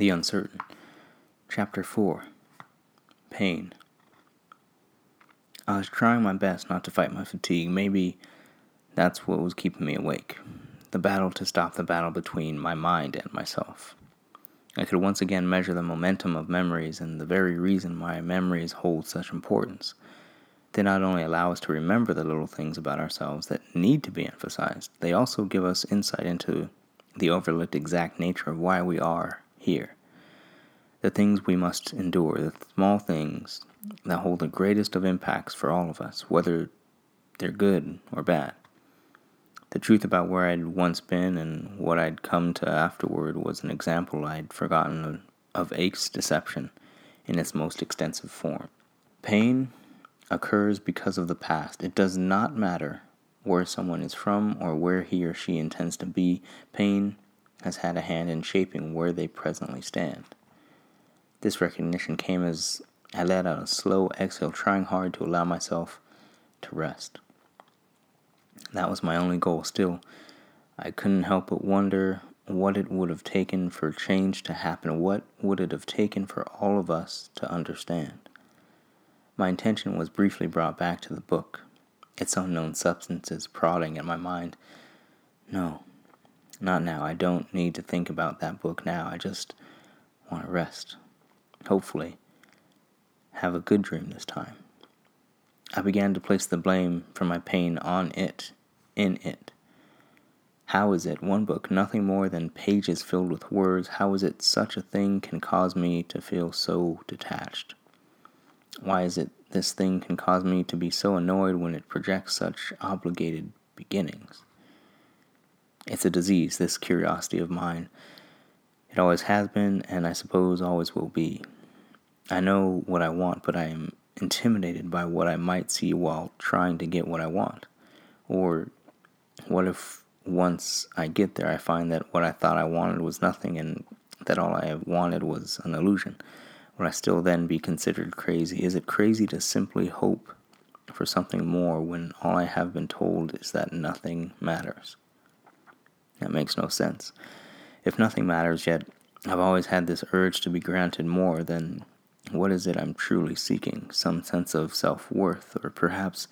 The Uncertain. Chapter 4 Pain. I was trying my best not to fight my fatigue. Maybe that's what was keeping me awake. The battle to stop the battle between my mind and myself. I could once again measure the momentum of memories and the very reason why memories hold such importance. They not only allow us to remember the little things about ourselves that need to be emphasized, they also give us insight into the overlooked exact nature of why we are here. The things we must endure, the small things that hold the greatest of impacts for all of us, whether they're good or bad. The truth about where I'd once been and what I'd come to afterward was an example I'd forgotten of Aick's deception in its most extensive form. Pain occurs because of the past. It does not matter where someone is from or where he or she intends to be. Pain has had a hand in shaping where they presently stand. This recognition came as I let out a slow exhale, trying hard to allow myself to rest. That was my only goal. Still, I couldn't help but wonder what it would have taken for change to happen. What would it have taken for all of us to understand? My intention was briefly brought back to the book, its unknown substances prodding at my mind. No, not now. I don't need to think about that book now. I just want to rest. Hopefully, have a good dream this time. I began to place the blame for my pain on it, in it. How is it, one book, nothing more than pages filled with words, how is it such a thing can cause me to feel so detached? Why is it this thing can cause me to be so annoyed when it projects such obligated beginnings? It's a disease, this curiosity of mine. It always has been, and I suppose always will be. I know what I want, but I am intimidated by what I might see while trying to get what I want. Or what if once I get there, I find that what I thought I wanted was nothing and that all I have wanted was an illusion? Would I still then be considered crazy? Is it crazy to simply hope for something more when all I have been told is that nothing matters? That makes no sense. If nothing matters, yet I've always had this urge to be granted more, then what is it I'm truly seeking? Some sense of self worth, or perhaps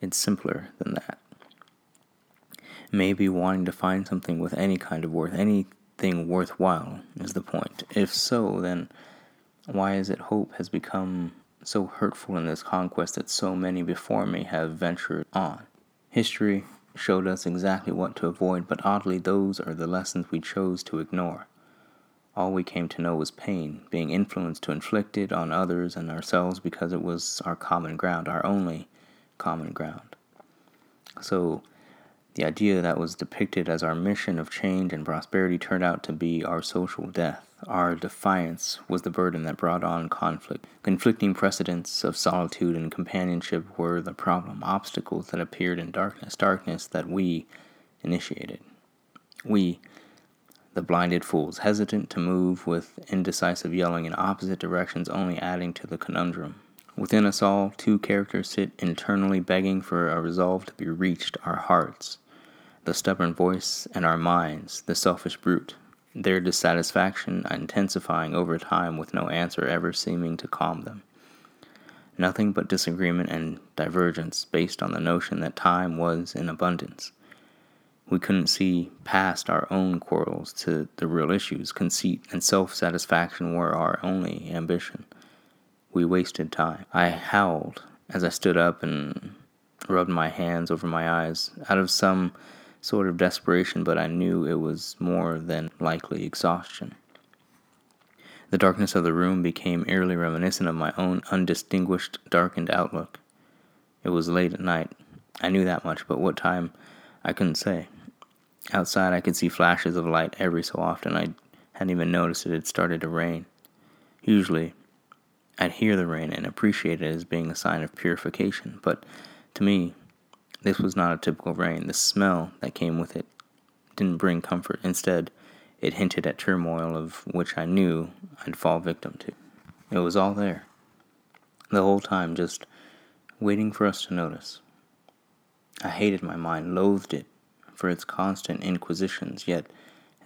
it's simpler than that. Maybe wanting to find something with any kind of worth, anything worthwhile, is the point. If so, then why is it hope has become so hurtful in this conquest that so many before me have ventured on? History showed us exactly what to avoid, but oddly, those are the lessons we chose to ignore. All we came to know was pain, being influenced to inflict it on others and ourselves because it was our common ground, our only common ground. So, the idea that was depicted as our mission of change and prosperity turned out to be our social death. Our defiance was the burden that brought on conflict. Conflicting precedents of solitude and companionship were the problem, obstacles that appeared in darkness, darkness that we initiated. We, the blinded fools, hesitant to move with indecisive yelling in opposite directions, only adding to the conundrum. Within us all, two characters sit internally begging for a resolve to be reached our hearts, the stubborn voice, and our minds, the selfish brute, their dissatisfaction intensifying over time with no answer ever seeming to calm them. Nothing but disagreement and divergence based on the notion that time was in abundance. We couldn't see past our own quarrels to the real issues. Conceit and self satisfaction were our only ambition. We wasted time. I howled as I stood up and rubbed my hands over my eyes out of some sort of desperation, but I knew it was more than likely exhaustion. The darkness of the room became eerily reminiscent of my own undistinguished, darkened outlook. It was late at night. I knew that much, but what time I couldn't say. Outside, I could see flashes of light every so often. I hadn't even noticed it had started to rain. Usually, I'd hear the rain and appreciate it as being a sign of purification, but to me, this was not a typical rain. The smell that came with it didn't bring comfort. Instead, it hinted at turmoil of which I knew I'd fall victim to. It was all there. The whole time, just waiting for us to notice. I hated my mind, loathed it for its constant inquisitions, yet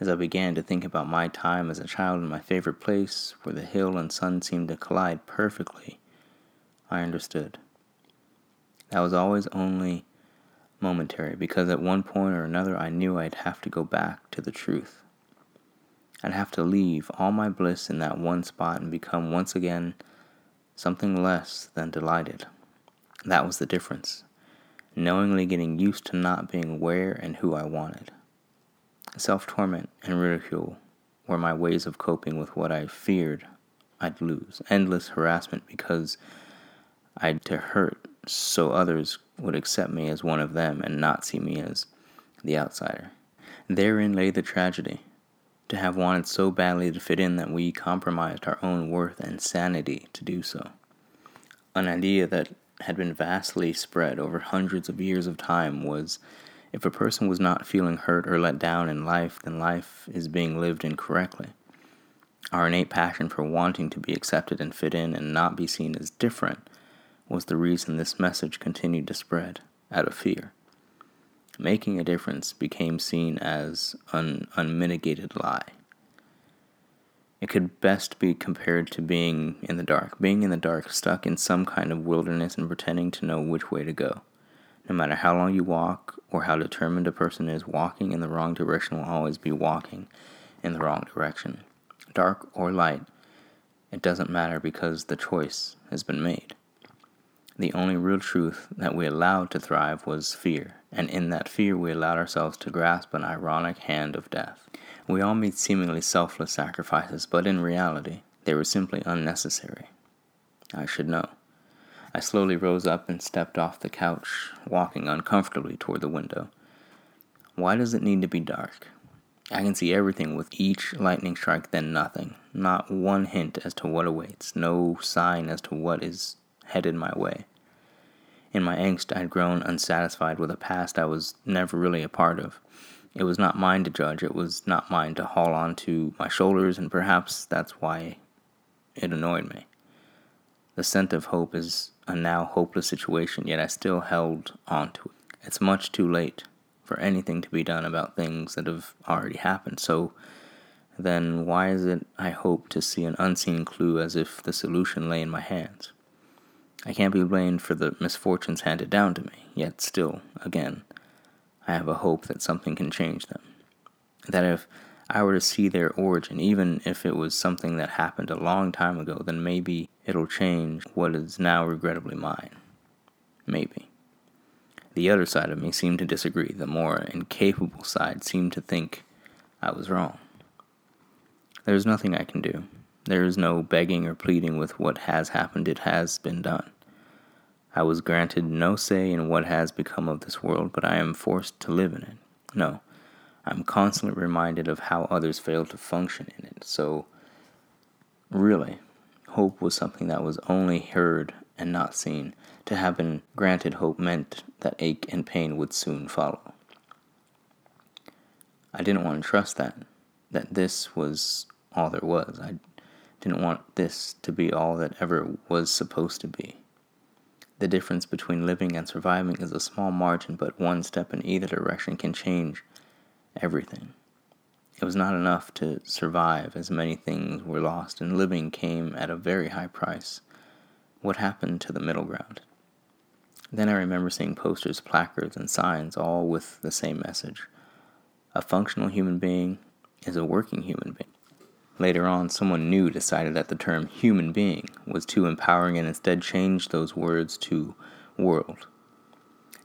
As I began to think about my time as a child in my favorite place, where the hill and sun seemed to collide perfectly, I understood. That was always only momentary, because at one point or another I knew I'd have to go back to the truth. I'd have to leave all my bliss in that one spot and become once again something less than delighted. That was the difference. Knowingly getting used to not being where and who I wanted. Self torment and ridicule were my ways of coping with what I feared I'd lose. Endless harassment because I'd to hurt so others would accept me as one of them and not see me as the outsider. Therein lay the tragedy. To have wanted so badly to fit in that we compromised our own worth and sanity to do so. An idea that had been vastly spread over hundreds of years of time was if a person was not feeling hurt or let down in life, then life is being lived incorrectly. Our innate passion for wanting to be accepted and fit in and not be seen as different was the reason this message continued to spread out of fear. Making a difference became seen as an unmitigated lie. It could best be compared to being in the dark, being in the dark, stuck in some kind of wilderness and pretending to know which way to go. No matter how long you walk or how determined a person is, walking in the wrong direction will always be walking in the wrong direction. Dark or light, it doesn't matter because the choice has been made. The only real truth that we allowed to thrive was fear, and in that fear we allowed ourselves to grasp an ironic hand of death. We all made seemingly selfless sacrifices, but in reality, they were simply unnecessary. I should know. I slowly rose up and stepped off the couch, walking uncomfortably toward the window. Why does it need to be dark? I can see everything with each lightning strike, then nothing. Not one hint as to what awaits, no sign as to what is headed my way. In my angst, I had grown unsatisfied with a past I was never really a part of. It was not mine to judge, it was not mine to haul onto my shoulders, and perhaps that's why it annoyed me. The scent of hope is a now hopeless situation, yet I still held on to it. It's much too late for anything to be done about things that have already happened. So then why is it I hope to see an unseen clue as if the solution lay in my hands? I can't be blamed for the misfortunes handed down to me, yet still, again, I have a hope that something can change them. That if I were to see their origin, even if it was something that happened a long time ago, then maybe it'll change what is now regrettably mine. Maybe. The other side of me seemed to disagree. The more incapable side seemed to think I was wrong. There is nothing I can do. There is no begging or pleading with what has happened. It has been done. I was granted no say in what has become of this world, but I am forced to live in it. No, I'm constantly reminded of how others fail to function in it. So, really, hope was something that was only heard and not seen. To have been granted hope meant that ache and pain would soon follow. I didn't want to trust that, that this was all there was. I didn't want this to be all that ever was supposed to be. The difference between living and surviving is a small margin, but one step in either direction can change everything. It was not enough to survive, as many things were lost, and living came at a very high price. What happened to the middle ground? Then I remember seeing posters, placards, and signs, all with the same message. A functional human being is a working human being. Later on, someone new decided that the term human being was too empowering and instead changed those words to world.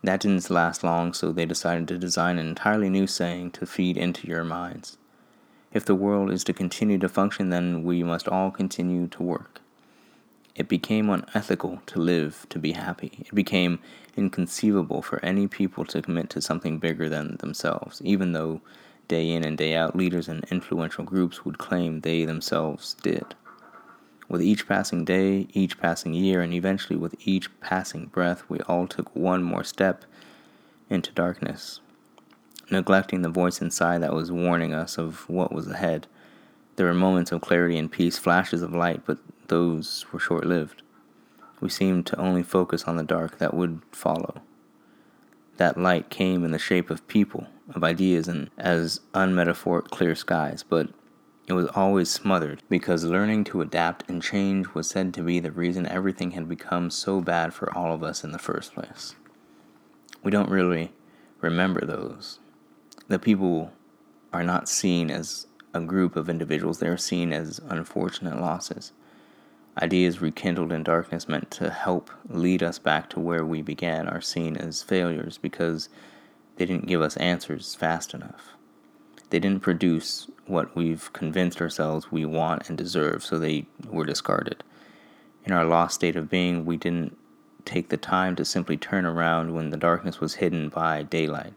That didn't last long, so they decided to design an entirely new saying to feed into your minds. If the world is to continue to function, then we must all continue to work. It became unethical to live to be happy. It became inconceivable for any people to commit to something bigger than themselves, even though day in and day out leaders and influential groups would claim they themselves did. With each passing day, each passing year, and eventually with each passing breath, we all took one more step into darkness, neglecting the voice inside that was warning us of what was ahead. There were moments of clarity and peace, flashes of light, but those were short lived. We seemed to only focus on the dark that would follow. That light came in the shape of people, of ideas, and as unmetaphoric clear skies, but it was always smothered because learning to adapt and change was said to be the reason everything had become so bad for all of us in the first place. We don't really remember those. The people are not seen as a group of individuals, they are seen as unfortunate losses. Ideas rekindled in darkness meant to help lead us back to where we began are seen as failures because they didn't give us answers fast enough. They didn't produce what we've convinced ourselves we want and deserve, so they were discarded. In our lost state of being, we didn't take the time to simply turn around when the darkness was hidden by daylight.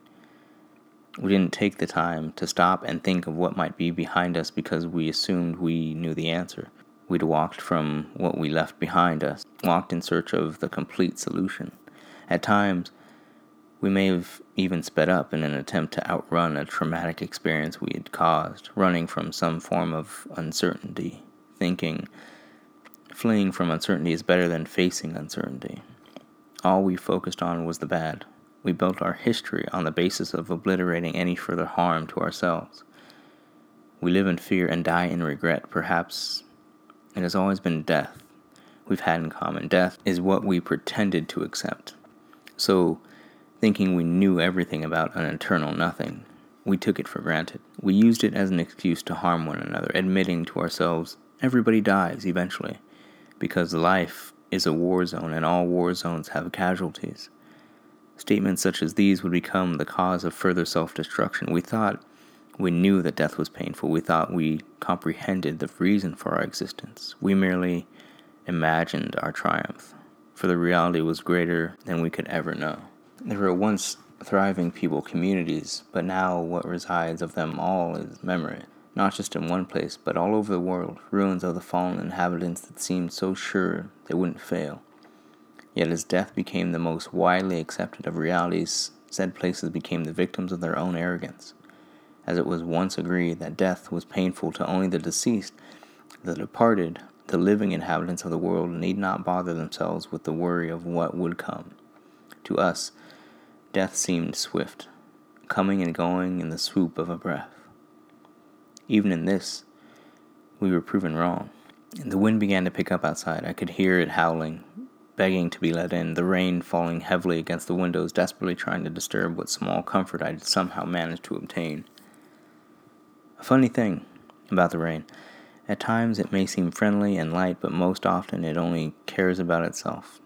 We didn't take the time to stop and think of what might be behind us because we assumed we knew the answer. We'd walked from what we left behind us, walked in search of the complete solution. At times, we may have even sped up in an attempt to outrun a traumatic experience we had caused, running from some form of uncertainty, thinking fleeing from uncertainty is better than facing uncertainty. All we focused on was the bad. We built our history on the basis of obliterating any further harm to ourselves. We live in fear and die in regret. Perhaps it has always been death we've had in common. Death is what we pretended to accept. So, thinking we knew everything about an eternal nothing. We took it for granted. We used it as an excuse to harm one another, admitting to ourselves everybody dies eventually, because life is a war zone and all war zones have casualties. Statements such as these would become the cause of further self destruction. We thought we knew that death was painful. We thought we comprehended the reason for our existence. We merely imagined our triumph, for the reality was greater than we could ever know. There were once thriving people communities, but now what resides of them all is memory. Not just in one place, but all over the world, ruins of the fallen inhabitants that seemed so sure they wouldn't fail. Yet as death became the most widely accepted of realities, said places became the victims of their own arrogance. As it was once agreed that death was painful to only the deceased, the departed, the living inhabitants of the world need not bother themselves with the worry of what would come. To us, Death seemed swift, coming and going in the swoop of a breath. Even in this, we were proven wrong. The wind began to pick up outside. I could hear it howling, begging to be let in, the rain falling heavily against the windows, desperately trying to disturb what small comfort I'd somehow managed to obtain. A funny thing about the rain. At times it may seem friendly and light, but most often it only cares about itself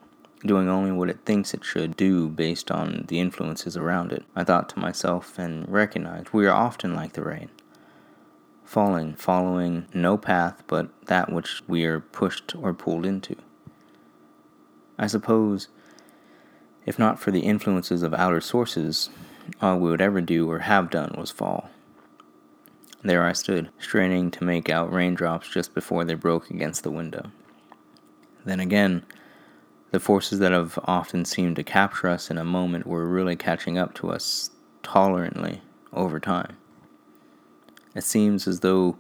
doing only what it thinks it should do based on the influences around it. I thought to myself and recognized we are often like the rain, falling, following no path but that which we are pushed or pulled into. I suppose, if not for the influences of outer sources, all we would ever do or have done was fall. There I stood, straining to make out raindrops just before they broke against the window. Then again, the forces that have often seemed to capture us in a moment were really catching up to us tolerantly over time. It seems as though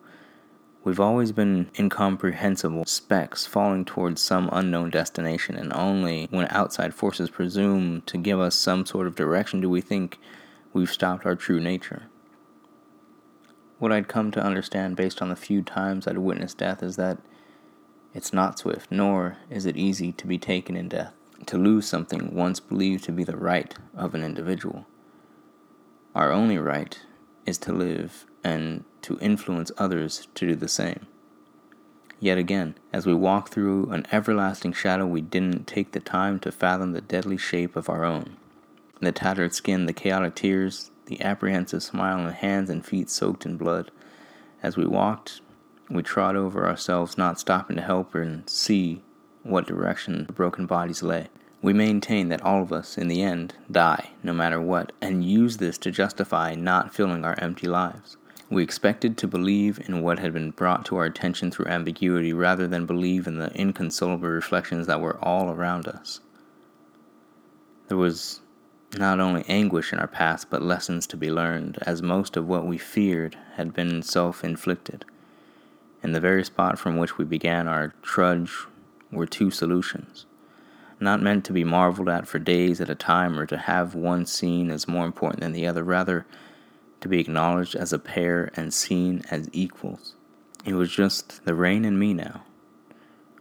we've always been incomprehensible specks falling towards some unknown destination, and only when outside forces presume to give us some sort of direction do we think we've stopped our true nature. What I'd come to understand based on the few times I'd witnessed death is that it's not swift, nor is it easy to be taken in death, to lose something once believed to be the right of an individual. Our only right is to live and to influence others to do the same. Yet again, as we walk through an everlasting shadow, we didn't take the time to fathom the deadly shape of our own. The tattered skin, the chaotic tears, the apprehensive smile, and hands and feet soaked in blood. As we walked, we trod over ourselves, not stopping to help and see what direction the broken bodies lay. We maintain that all of us, in the end, die, no matter what, and use this to justify not filling our empty lives. We expected to believe in what had been brought to our attention through ambiguity rather than believe in the inconsolable reflections that were all around us. There was not only anguish in our past, but lessons to be learned, as most of what we feared had been self inflicted. In the very spot from which we began our trudge were two solutions. not meant to be marveled at for days at a time or to have one seen as more important than the other, rather, to be acknowledged as a pair and seen as equals. It was just the rain and me now.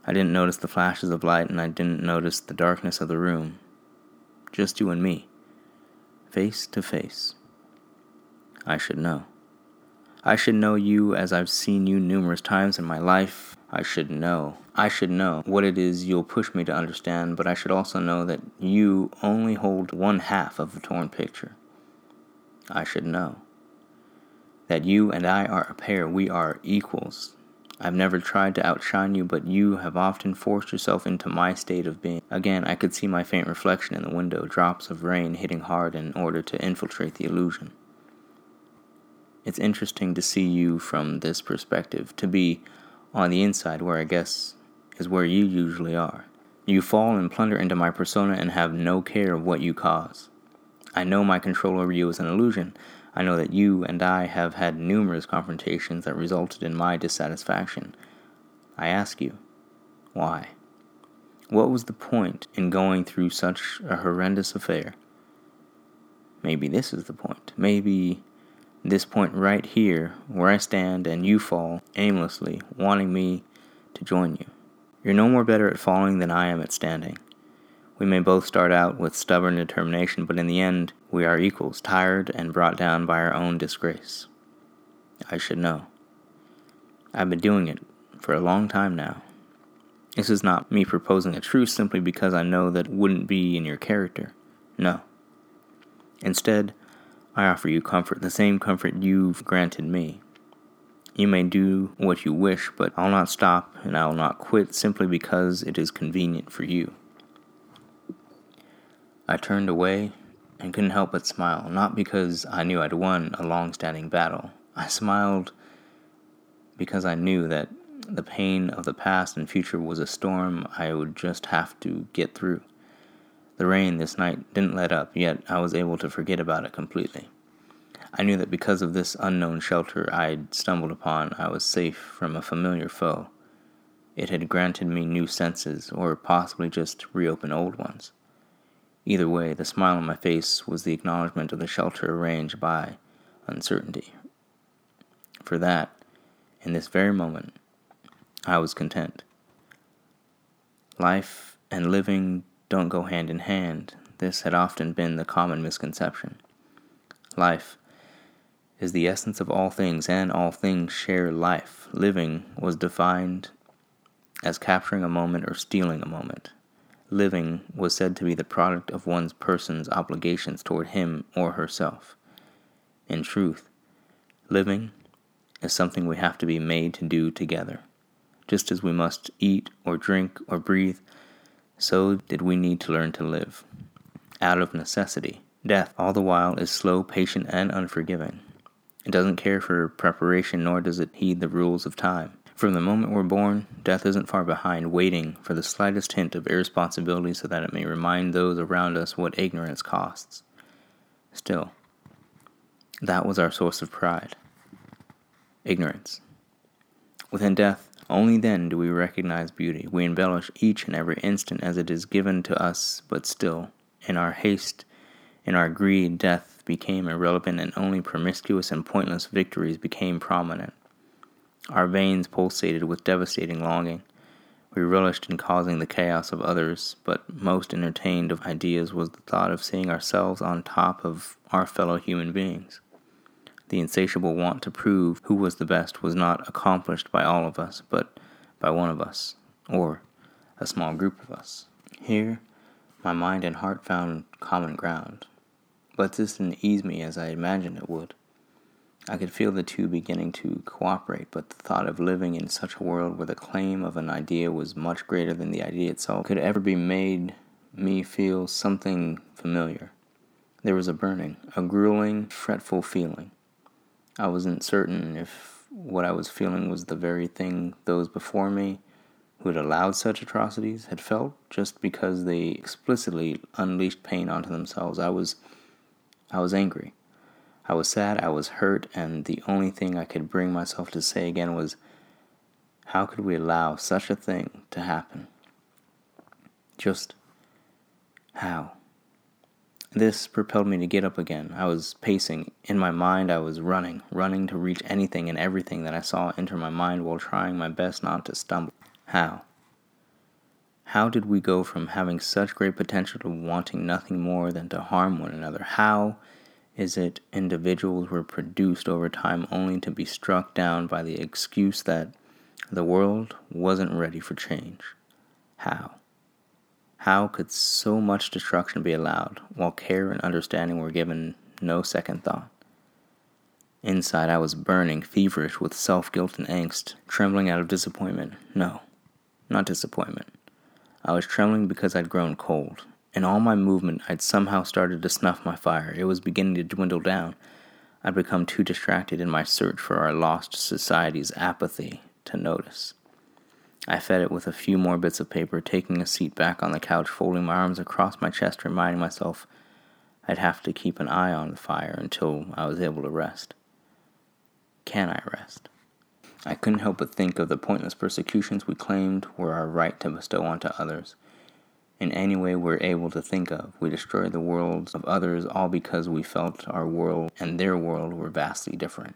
I didn't notice the flashes of light and I didn't notice the darkness of the room. Just you and me, face to face. I should know. I should know you as I've seen you numerous times in my life. I should know. I should know what it is you'll push me to understand, but I should also know that you only hold one half of a torn picture. I should know that you and I are a pair, we are equals. I've never tried to outshine you, but you have often forced yourself into my state of being. Again, I could see my faint reflection in the window, drops of rain hitting hard in order to infiltrate the illusion. It's interesting to see you from this perspective, to be on the inside, where I guess is where you usually are. You fall and plunder into my persona and have no care of what you cause. I know my control over you is an illusion. I know that you and I have had numerous confrontations that resulted in my dissatisfaction. I ask you, why? What was the point in going through such a horrendous affair? Maybe this is the point. Maybe this point right here, where I stand and you fall aimlessly, wanting me to join you. You're no more better at falling than I am at standing. We may both start out with stubborn determination, but in the end, we are equals, tired and brought down by our own disgrace. I should know. I've been doing it for a long time now. This is not me proposing a truce simply because I know that wouldn't be in your character. No. Instead, I offer you comfort, the same comfort you've granted me. You may do what you wish, but I'll not stop and I will not quit simply because it is convenient for you. I turned away and couldn't help but smile, not because I knew I'd won a long standing battle. I smiled because I knew that the pain of the past and future was a storm I would just have to get through. The rain this night didn't let up, yet I was able to forget about it completely. I knew that because of this unknown shelter I'd stumbled upon, I was safe from a familiar foe. It had granted me new senses, or possibly just reopened old ones. Either way, the smile on my face was the acknowledgement of the shelter arranged by uncertainty. For that, in this very moment, I was content. Life and living don't go hand in hand. This had often been the common misconception. Life is the essence of all things, and all things share life. Living was defined as capturing a moment or stealing a moment. Living was said to be the product of one's person's obligations toward him or herself. In truth, living is something we have to be made to do together. Just as we must eat or drink or breathe, so did we need to learn to live. Out of necessity, death, all the while, is slow, patient, and unforgiving. It doesn't care for preparation, nor does it heed the rules of time. From the moment we're born, death isn't far behind, waiting for the slightest hint of irresponsibility so that it may remind those around us what ignorance costs. Still, that was our source of pride ignorance. Within death, only then do we recognize beauty. We embellish each and every instant as it is given to us, but still, in our haste, in our greed, death became irrelevant and only promiscuous and pointless victories became prominent. Our veins pulsated with devastating longing. We relished in causing the chaos of others, but most entertained of ideas was the thought of seeing ourselves on top of our fellow human beings. The insatiable want to prove who was the best was not accomplished by all of us, but by one of us, or a small group of us. Here, my mind and heart found common ground, but this didn't ease me as I imagined it would. I could feel the two beginning to cooperate, but the thought of living in such a world where the claim of an idea was much greater than the idea itself could ever be made me feel something familiar. There was a burning, a grueling, fretful feeling. I wasn't certain if what I was feeling was the very thing those before me who had allowed such atrocities had felt just because they explicitly unleashed pain onto themselves. I was I was angry. I was sad, I was hurt, and the only thing I could bring myself to say again was how could we allow such a thing to happen? Just How? This propelled me to get up again. I was pacing. In my mind, I was running, running to reach anything and everything that I saw enter my mind while trying my best not to stumble. How? How did we go from having such great potential to wanting nothing more than to harm one another? How is it individuals were produced over time only to be struck down by the excuse that the world wasn't ready for change? How? How could so much destruction be allowed while care and understanding were given no second thought? Inside, I was burning, feverish with self guilt and angst, trembling out of disappointment. No, not disappointment. I was trembling because I'd grown cold. In all my movement, I'd somehow started to snuff my fire. It was beginning to dwindle down. I'd become too distracted in my search for our lost society's apathy to notice. I fed it with a few more bits of paper, taking a seat back on the couch, folding my arms across my chest, reminding myself I'd have to keep an eye on the fire until I was able to rest. Can I rest? I couldn't help but think of the pointless persecutions we claimed were our right to bestow onto others. In any way we're able to think of, we destroy the worlds of others all because we felt our world and their world were vastly different.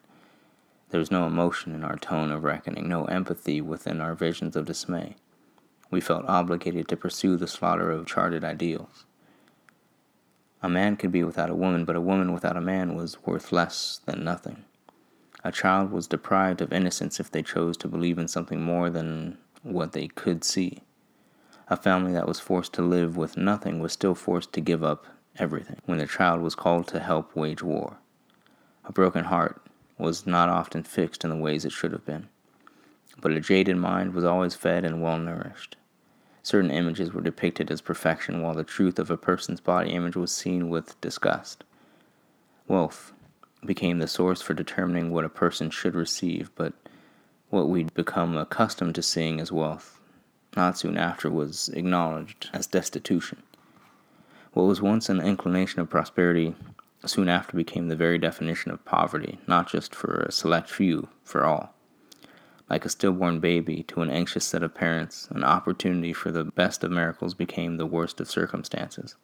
There was no emotion in our tone of reckoning, no empathy within our visions of dismay. We felt obligated to pursue the slaughter of charted ideals. A man could be without a woman, but a woman without a man was worth less than nothing. A child was deprived of innocence if they chose to believe in something more than what they could see. A family that was forced to live with nothing was still forced to give up everything when the child was called to help wage war. A broken heart was not often fixed in the ways it should have been. But a jaded mind was always fed and well nourished. Certain images were depicted as perfection, while the truth of a person's body image was seen with disgust. Wealth became the source for determining what a person should receive, but what we'd become accustomed to seeing as wealth, not soon after, was acknowledged as destitution. What was once an inclination of prosperity soon after became the very definition of poverty, not just for a select few, for all. Like a stillborn baby to an anxious set of parents, an opportunity for the best of miracles became the worst of circumstances.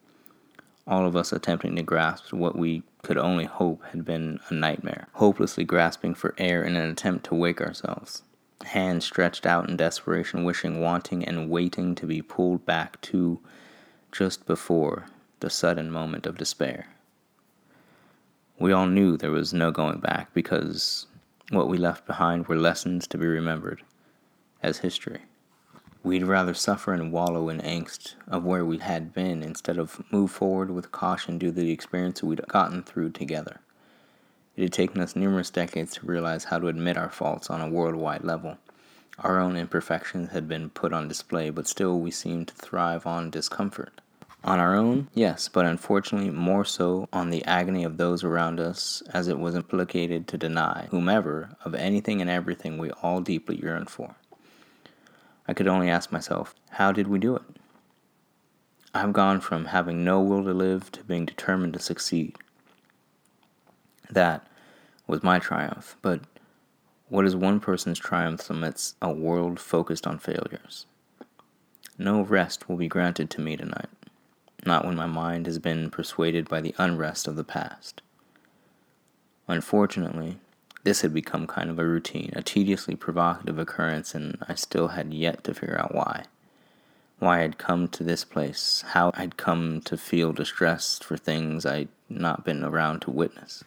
All of us attempting to grasp what we could only hope had been a nightmare, hopelessly grasping for air in an attempt to wake ourselves. Hands stretched out in desperation, wishing, wanting, and waiting to be pulled back to just before the sudden moment of despair. We all knew there was no going back because what we left behind were lessons to be remembered as history. We'd rather suffer and wallow in angst of where we had been instead of move forward with caution due to the experience we'd gotten through together. It had taken us numerous decades to realize how to admit our faults on a worldwide level. Our own imperfections had been put on display, but still we seemed to thrive on discomfort. On our own, yes, but unfortunately more so on the agony of those around us, as it was implicated to deny whomever of anything and everything we all deeply yearned for. I could only ask myself, how did we do it? I've gone from having no will to live to being determined to succeed. That was my triumph, but what is one person's triumph amidst a world focused on failures? No rest will be granted to me tonight not when my mind has been persuaded by the unrest of the past. Unfortunately, this had become kind of a routine, a tediously provocative occurrence, and I still had yet to figure out why. Why I'd come to this place, how I'd come to feel distressed for things I'd not been around to witness.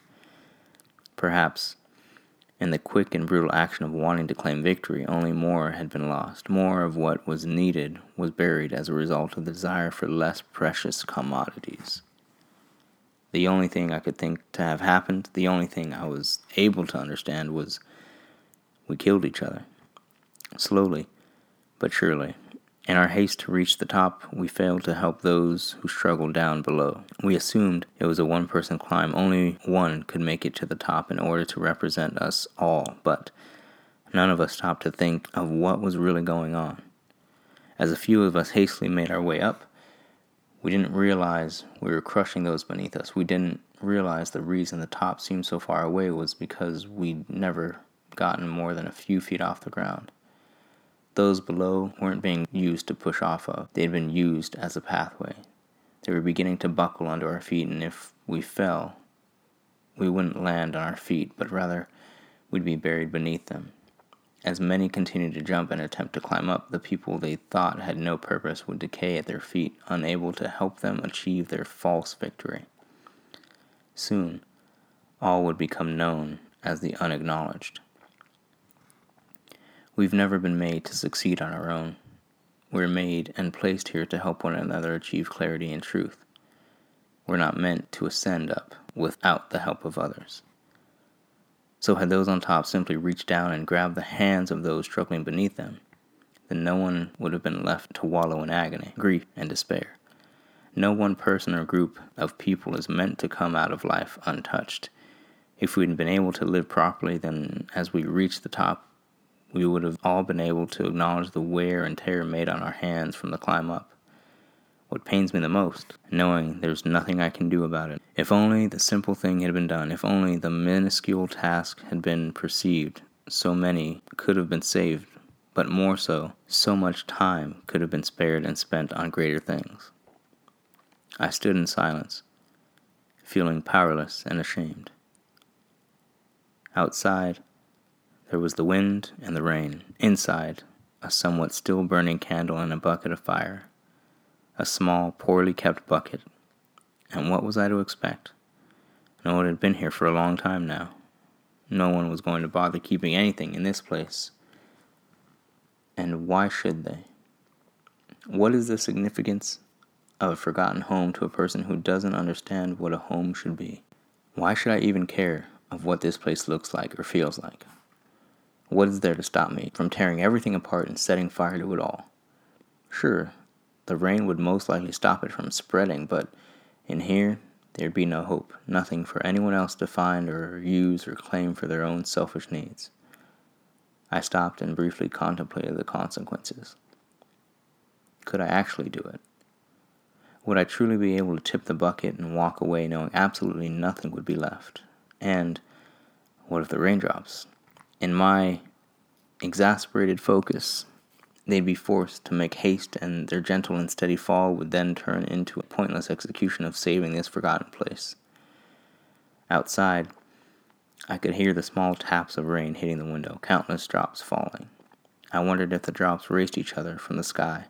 Perhaps in the quick and brutal action of wanting to claim victory, only more had been lost. More of what was needed was buried as a result of the desire for less precious commodities. The only thing I could think to have happened, the only thing I was able to understand was we killed each other. Slowly, but surely. In our haste to reach the top, we failed to help those who struggled down below. We assumed it was a one person climb, only one could make it to the top in order to represent us all, but none of us stopped to think of what was really going on. As a few of us hastily made our way up, we didn't realize we were crushing those beneath us. We didn't realize the reason the top seemed so far away was because we'd never gotten more than a few feet off the ground. Those below weren't being used to push off of, they had been used as a pathway. They were beginning to buckle under our feet, and if we fell, we wouldn't land on our feet, but rather we'd be buried beneath them. As many continued to jump and attempt to climb up, the people they thought had no purpose would decay at their feet, unable to help them achieve their false victory. Soon, all would become known as the unacknowledged. We've never been made to succeed on our own. We're made and placed here to help one another achieve clarity and truth. We're not meant to ascend up without the help of others. So, had those on top simply reached down and grabbed the hands of those struggling beneath them, then no one would have been left to wallow in agony, grief, and despair. No one person or group of people is meant to come out of life untouched. If we'd been able to live properly, then as we reached the top, we would have all been able to acknowledge the wear and tear made on our hands from the climb up. What pains me the most, knowing there's nothing I can do about it. If only the simple thing had been done, if only the minuscule task had been perceived, so many could have been saved, but more so, so much time could have been spared and spent on greater things. I stood in silence, feeling powerless and ashamed. Outside, there was the wind and the rain. Inside, a somewhat still burning candle and a bucket of fire. A small, poorly kept bucket. And what was I to expect? No one had been here for a long time now. No one was going to bother keeping anything in this place. And why should they? What is the significance of a forgotten home to a person who doesn't understand what a home should be? Why should I even care of what this place looks like or feels like? What is there to stop me from tearing everything apart and setting fire to it all? Sure, the rain would most likely stop it from spreading, but in here, there'd be no hope, nothing for anyone else to find or use or claim for their own selfish needs. I stopped and briefly contemplated the consequences. Could I actually do it? Would I truly be able to tip the bucket and walk away knowing absolutely nothing would be left? And what if the raindrops in my exasperated focus, they'd be forced to make haste, and their gentle and steady fall would then turn into a pointless execution of saving this forgotten place. Outside, I could hear the small taps of rain hitting the window, countless drops falling. I wondered if the drops raced each other from the sky,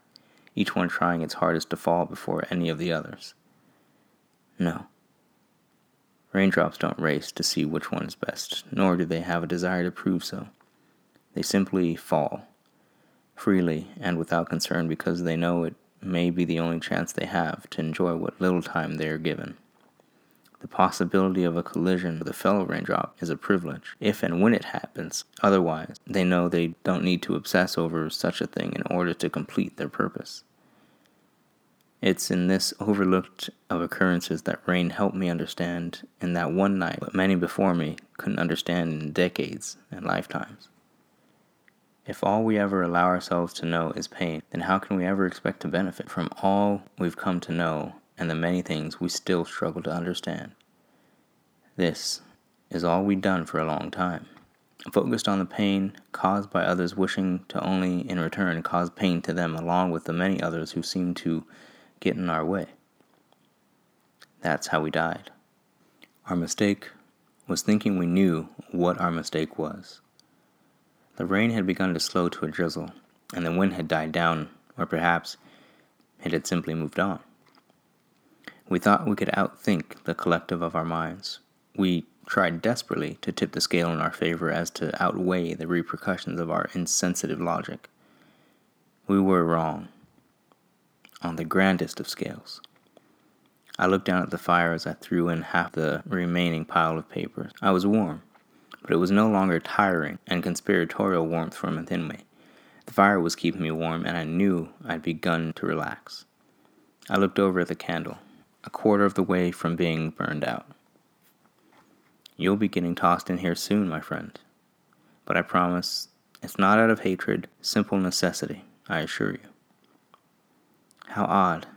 each one trying its hardest to fall before any of the others. No. Raindrops don't race to see which one is best, nor do they have a desire to prove so. They simply fall, freely and without concern, because they know it may be the only chance they have to enjoy what little time they are given. The possibility of a collision with a fellow raindrop is a privilege, if and when it happens. Otherwise, they know they don't need to obsess over such a thing in order to complete their purpose. It's in this overlooked of occurrences that rain helped me understand in that one night what many before me couldn't understand in decades and lifetimes. If all we ever allow ourselves to know is pain, then how can we ever expect to benefit from all we've come to know and the many things we still struggle to understand? This is all we've done for a long time. Focused on the pain caused by others wishing to only in return cause pain to them, along with the many others who seem to get in our way. That's how we died. Our mistake was thinking we knew what our mistake was. The rain had begun to slow to a drizzle, and the wind had died down, or perhaps it had simply moved on. We thought we could outthink the collective of our minds. We tried desperately to tip the scale in our favor as to outweigh the repercussions of our insensitive logic. We were wrong on the grandest of scales. I looked down at the fire as I threw in half the remaining pile of papers. I was warm, but it was no longer tiring and conspiratorial warmth from within me. The fire was keeping me warm, and I knew I'd begun to relax. I looked over at the candle, a quarter of the way from being burned out. You'll be getting tossed in here soon, my friend. But I promise it's not out of hatred, simple necessity, I assure you. How odd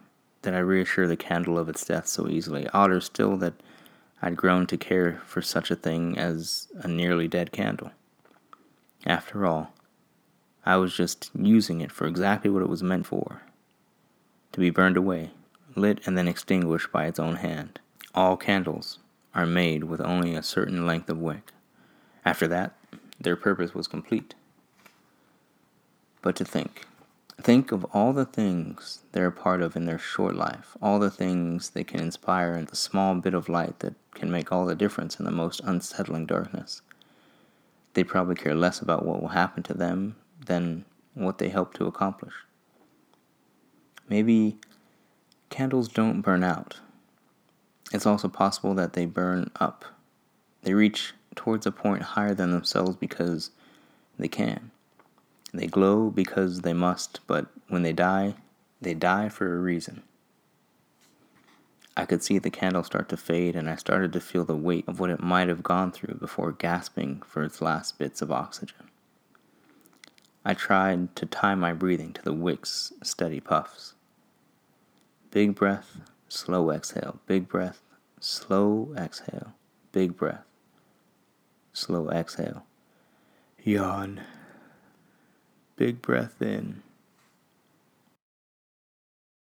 that I reassure the candle of its death so easily. Odder still that I'd grown to care for such a thing as a nearly dead candle. After all, I was just using it for exactly what it was meant for to be burned away, lit and then extinguished by its own hand. All candles are made with only a certain length of wick. After that, their purpose was complete. But to think, think of all the things they're a part of in their short life, all the things they can inspire, and the small bit of light that can make all the difference in the most unsettling darkness. They probably care less about what will happen to them than what they help to accomplish. Maybe candles don't burn out. It's also possible that they burn up. They reach towards a point higher than themselves because they can. They glow because they must, but when they die, they die for a reason. I could see the candle start to fade, and I started to feel the weight of what it might have gone through before gasping for its last bits of oxygen. I tried to tie my breathing to the wick's steady puffs. Big breath, slow exhale, big breath, slow exhale, big breath, slow exhale. Yawn. Big breath in.